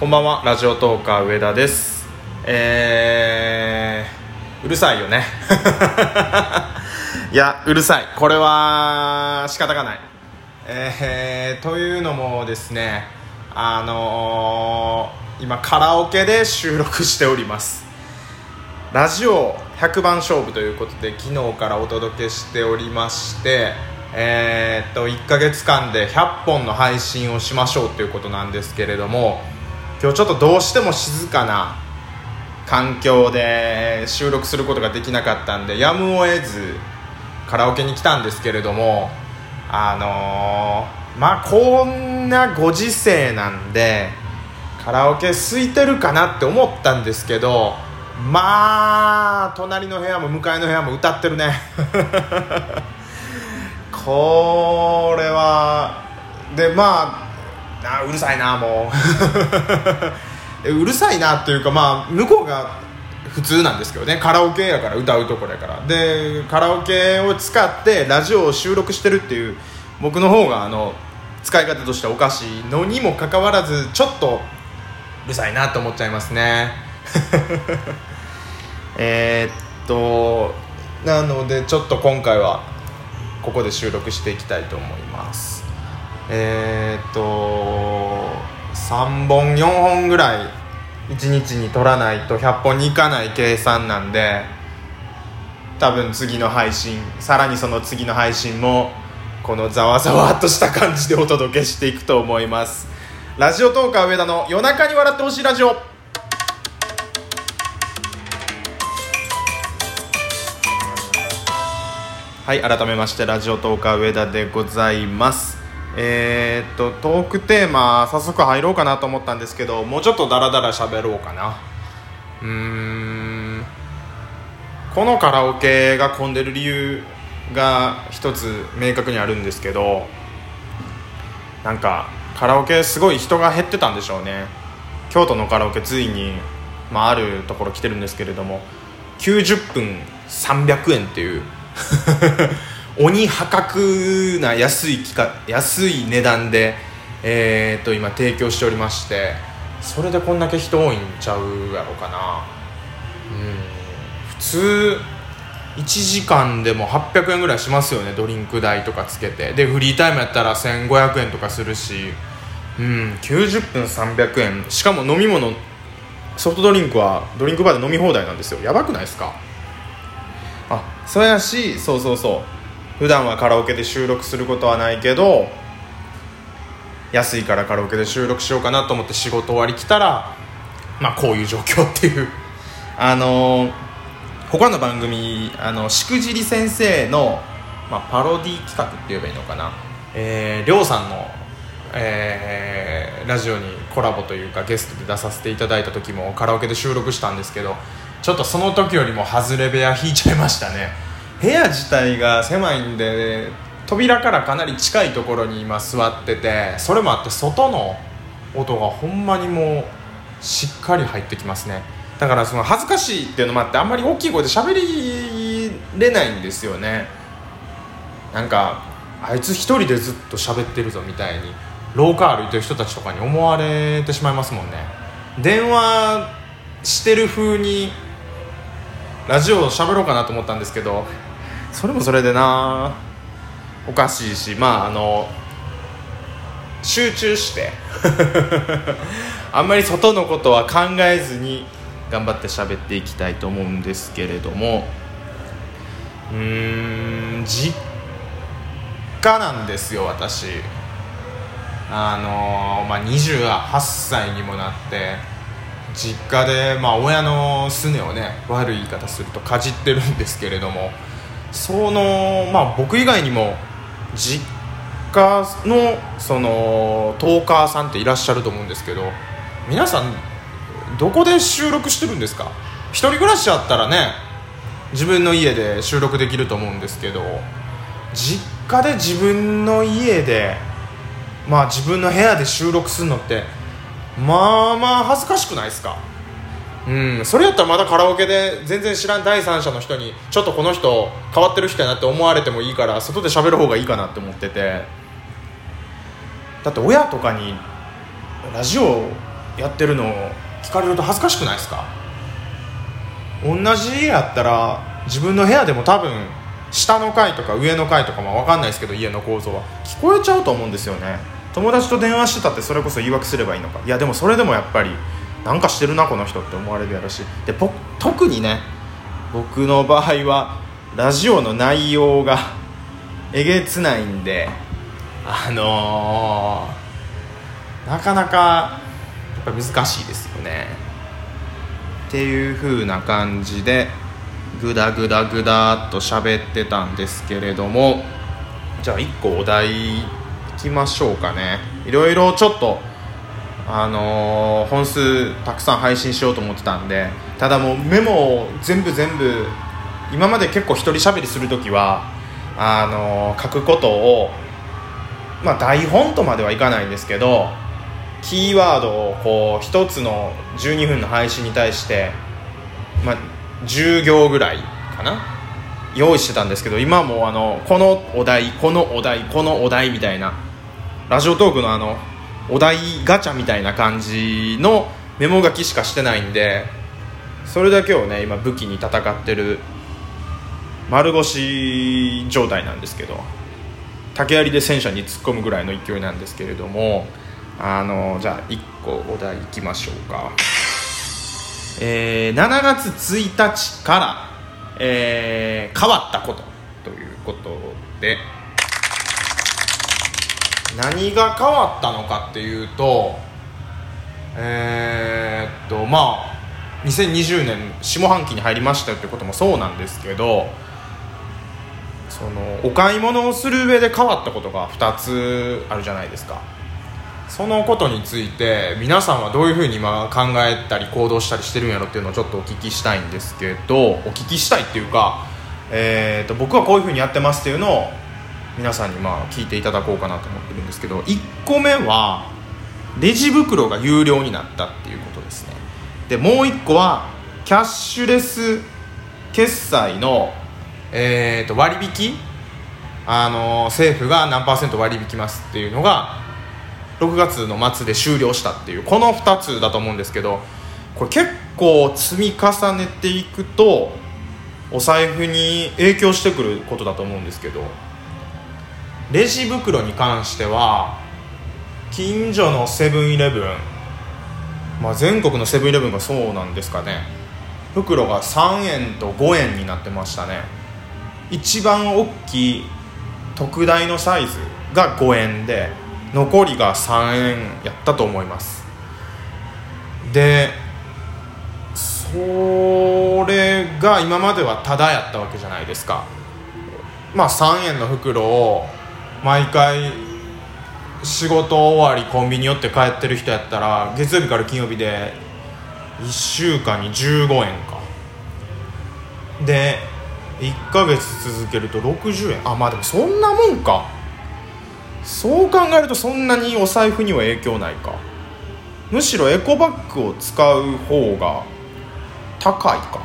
こんばんはラジオトーカー上田です。えー、うるさいよね。いやうるさい。これは仕方がない。えー、というのもですねあのー、今カラオケで収録しております。ラジオ100番勝負ということで昨日からお届けしておりましてえー、っと1ヶ月間で100本の配信をしましょうということなんですけれども今日ちょっとどうしても静かな環境で収録することができなかったんでやむを得ずカラオケに来たんですけれどもあのー、まあこんなご時世なんでカラオケ空いてるかなって思ったんですけどまあ隣の部屋も向かいの部屋も歌ってるね。これはでまああうるさいなもう。うるさいなっていうかまあ向こうが普通なんですけどね。カラオケやから歌うところやから。でカラオケを使ってラジオを収録してるっていう僕の方があの使い方としておかしいのにもかかわらずちょっとうるさいなと思っちゃいますね。えっとなのでちょっと今回はここで収録していきたいと思います。えー、っと3本4本ぐらい1日に取らないと100本にいかない計算なんで多分次の配信さらにその次の配信もこのざわざわっとした感じでお届けしていくと思います。ラジオトーカー上田の夜中に笑ってほしいラジオ。はい改めましてラジオトーカー上田でございます。えー、っとトークテーマ早速入ろうかなと思ったんですけどもうちょっとダラダラ喋ろうかな。うーん。このカラオケが混んでる理由が一つ明確にあるんですけどなんかカラオケすごい人が減ってたんでしょうね。京都のカラオケついに、まあ、あるところ来てるんですけれども90分300円っていう。鬼破格な安い期間安い値段で、えー、と今提供しておりましてそれでこんだけ人多いんちゃうやろかな。うん。普通1時間でも800円ぐらいしますよねドリンク代とかつけて。でフリータイムやったら1500円とかするし。うん90分300円。しかも飲み物ソフトドリンクはドリンクバーで飲み放題なんですよ。やばくないですか？あそうやしそうそうそう。普段はカラオケで収録することはないけど安いからカラオケで収録しようかなと思って仕事終わり来たらまあこういう状況っていう。あの他の番組あのしくじり先生の、まあ、パロディ企画って言えばいいのかな。えー、りょうさんの、えー、ラジオにコラボというかゲストで出させていただいた時もカラオケで収録したんですけどちょっとその時よりも外れ部屋引いちゃいましたね。部屋自体が狭いんで扉からかなり近いところに今座っててそれもあって外の音がほんまにもうしっかり入ってきますね。だからその恥ずかしいっていうのもあってあんまり大きい声で喋りれないんですよね。なんかあいつ一人でずっと喋ってるぞみたいに廊下歩いてる人たちとかに思われてしまいますもんね。電話してる風にラジオを喋ろうかなと思ったんですけどそれもそれでな。おかしいしまああの集中して。あんまり外のことは考えずに頑張って喋っていきたいと思うんですけれども。うーん実家なんですよ私。あのまあ28歳にもなって実家で、まあ、親のすねをね悪い言い方するとかじってるんですけれども。そのまあ僕以外にも実家のそのトーカーさんっていらっしゃると思うんですけど皆さんどこで収録してるんですか？一人暮らしあったらね自分の家で収録できると思うんですけど実家で自分の家でまあ自分の部屋で収録するのってまあまあ恥ずかしくないですか？うん。それやったらまだカラオケで全然知らん第三者の人にちょっとこの人変わってる人やなって思われてもいいから外で喋る方がいいかなって思ってて。だって親とかにラジオやってるのを聞かれると恥ずかしくないですか？同じ家やったら自分の部屋でも多分下の階とか上の階とかも分かんないですけど家の構造は。聞こえちゃうと思うんですよね。友達と電話してたってそれこそ言い訳すればいいのか。いやでもそれでもやっぱりなんかしてるなこの人って思われるやろし。で特にね僕の場合はラジオの内容がえげつないんであのー、なかなかやっぱ難しいですよね。っていう風な感じでグダグダグダっと喋ってたんですけれどもじゃあ1個お題いきましょうかね。いろいろちょっとあのー、本数たくさん配信しようと思ってたんでただもうメモを全部全部今まで結構一人喋りする時はあのー、書くことをまあ台本とまではいかないんですけどキーワードをこう1つの12分の配信に対して、まあ、10行ぐらいかな用意してたんですけど今もあのこのお題このお題このお題みたいなラジオトークのあのお題ガチャみたいな感じのメモ書きしかしてないんでそれだけをね今武器に戦ってる丸腰状態なんですけど竹槍で戦車に突っ込むぐらいの勢いなんですけれどもあのじゃあ1個お題いきましょうか、えー、7月1日から、えー、変わったことということで何が変わったのかっていうとえー、っとまあ2020年下半期に入りましたよってこともそうなんですけどそのお買い物をする上で変わったことが2つあるじゃないですか。そのことについて皆さんはどういうふうに今考えたり行動したりしてるんやろっていうのをちょっとお聞きしたいんですけどお聞きしたいっていうか、えーと、僕はこういうふうにやってますっていうのを皆さんにまあ聞いていただこうかなと思ってるんですけど1個目はレジ袋が有料になったっていうことですね。でもう1個はキャッシュレス決済のえー、と割引？あの政府が何パーセント割引きますっていうのが6月の末で終了したっていうこの2つだと思うんですけどこれ結構積み重ねていくとお財布に影響してくることだと思うんですけどレジ袋に関しては近所のセブンイレブンまあ全国のセブンイレブンがそうなんですかね。袋が3円と5円になってましたね。一番大きい特大のサイズが5円で残りが3円やったと思います。でそれが今まではタダやったわけじゃないですか。まあ3円の袋を毎回仕事終わりコンビニ寄って帰ってる人やったら月曜日から金曜日で1週間に15円か。で1ヶ月続けると60円。あまあでもそんなもんか。そう考えるとそんなにお財布には影響ないか。むしろエコバッグを使う方が高いか。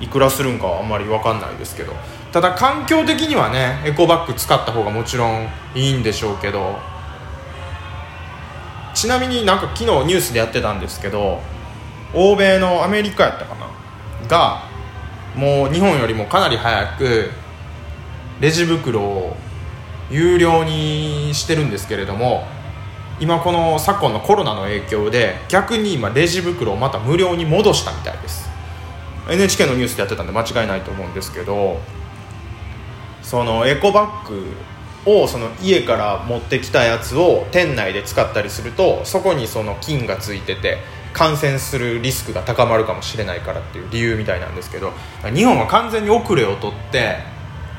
いくらするんかはあんまり分かんないですけど。ただ環境的にはねエコバッグ使った方がもちろんいいんでしょうけど。ちなみになんか昨日ニュースでやってたんですけど欧米のアメリカやったかな？がもう日本よりもかなり早くレジ袋を有料にしてるんですけれども今この昨今のコロナの影響で逆に今レジ袋をまた無料に戻したみたいです。NHK のニュースでやってたんで間違いないと思うんですけどそのエコバッグをその家から持ってきたやつを店内で使ったりするとそこにその菌がついてて感染するリスクが高まるかもしれないからっていう理由みたいなんですけど日本は完全に遅れを取って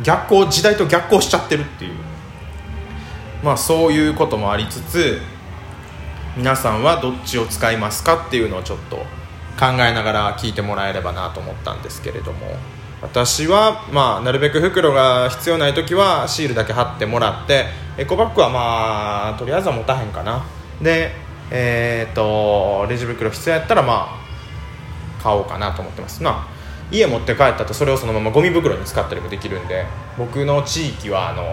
逆行時代と逆行しちゃってるっていう。まあそういうこともありつつ皆さんはどっちを使いますかっていうのをちょっと考えながら聞いてもらえればなと思ったんですけれども。私は、まあ、なるべく袋が必要ない時はシールだけ貼ってもらってエコバッグはまあとりあえずは持たへんかな。でえーと、レジ袋必要やったらまあ買おうかなと思ってますまあ家持って帰ったとそれをそのままゴミ袋に使ったりもできるんで僕の地域はあの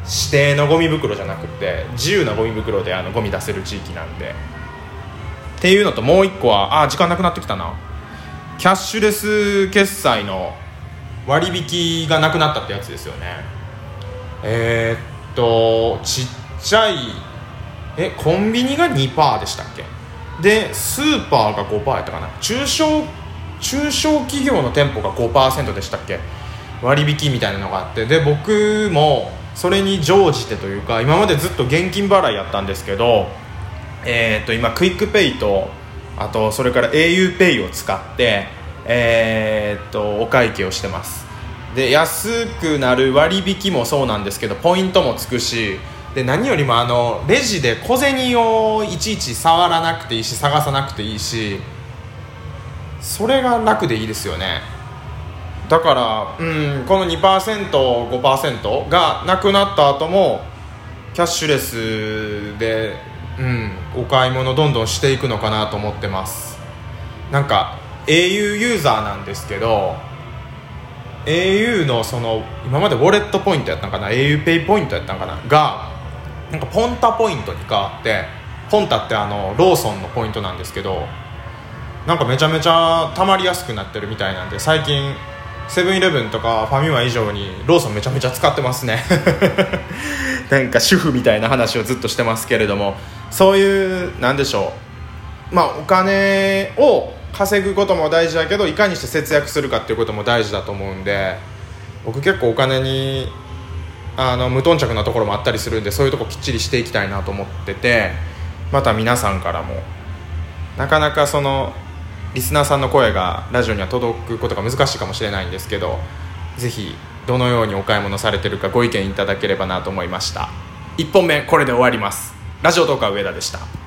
指定のゴミ袋じゃなくて自由なゴミ袋であのゴミ出せる地域なんで。っていうのともう一個はあ時間なくなってきたな。キャッシュレス決済の割引がなくなったってやつですよね。えー、っとちっちゃいえコンビニが2%でしたっけ？でスーパーが5%やったかな？中小中小企業の店舗が5%でしたっけ？割引みたいなのがあって。で僕もそれに乗じてというか今までずっと現金払いやったんですけど、えー、と今クイックペイとあとそれから auPay を使って、えー、とお会計をしてます。で安くなる割引もそうなんですけどポイントもつくしで何よりもあのレジで小銭をいちいち触らなくていいし探さなくていいしそれが楽でいいですよね。だからうんこの 2%5% がなくなった後もキャッシュレスで、うん、お買い物どんどんしていくのかなと思ってます。なんか au ユーザーなんですけど au のその今までウォレットポイントやったんかな？auPay ポイントやったんかな？がなんかポンタポイントに変わってポンタってあのローソンのポイントなんですけどなんかめちゃめちゃたまりやすくなってるみたいなんで最近セブンイレブンとかファミマ以上にローソンめちゃめちゃ使ってますね。なんか主婦みたいな話をずっとしてますけれどもそういうなんでしょう。まあお金を稼ぐことも大事だけどいかにして節約するかっていうことも大事だと思うんで僕結構お金にあの無頓着なところもあったりするんでそういうとこきっちりしていきたいなと思っててまた皆さんからもなかなかそのリスナーさんの声がラジオには届くことが難しいかもしれないんですけどぜひどのようにお買い物されてるかご意見いただければなと思いました。1本目これで終わります。ラジオトークは上田でした。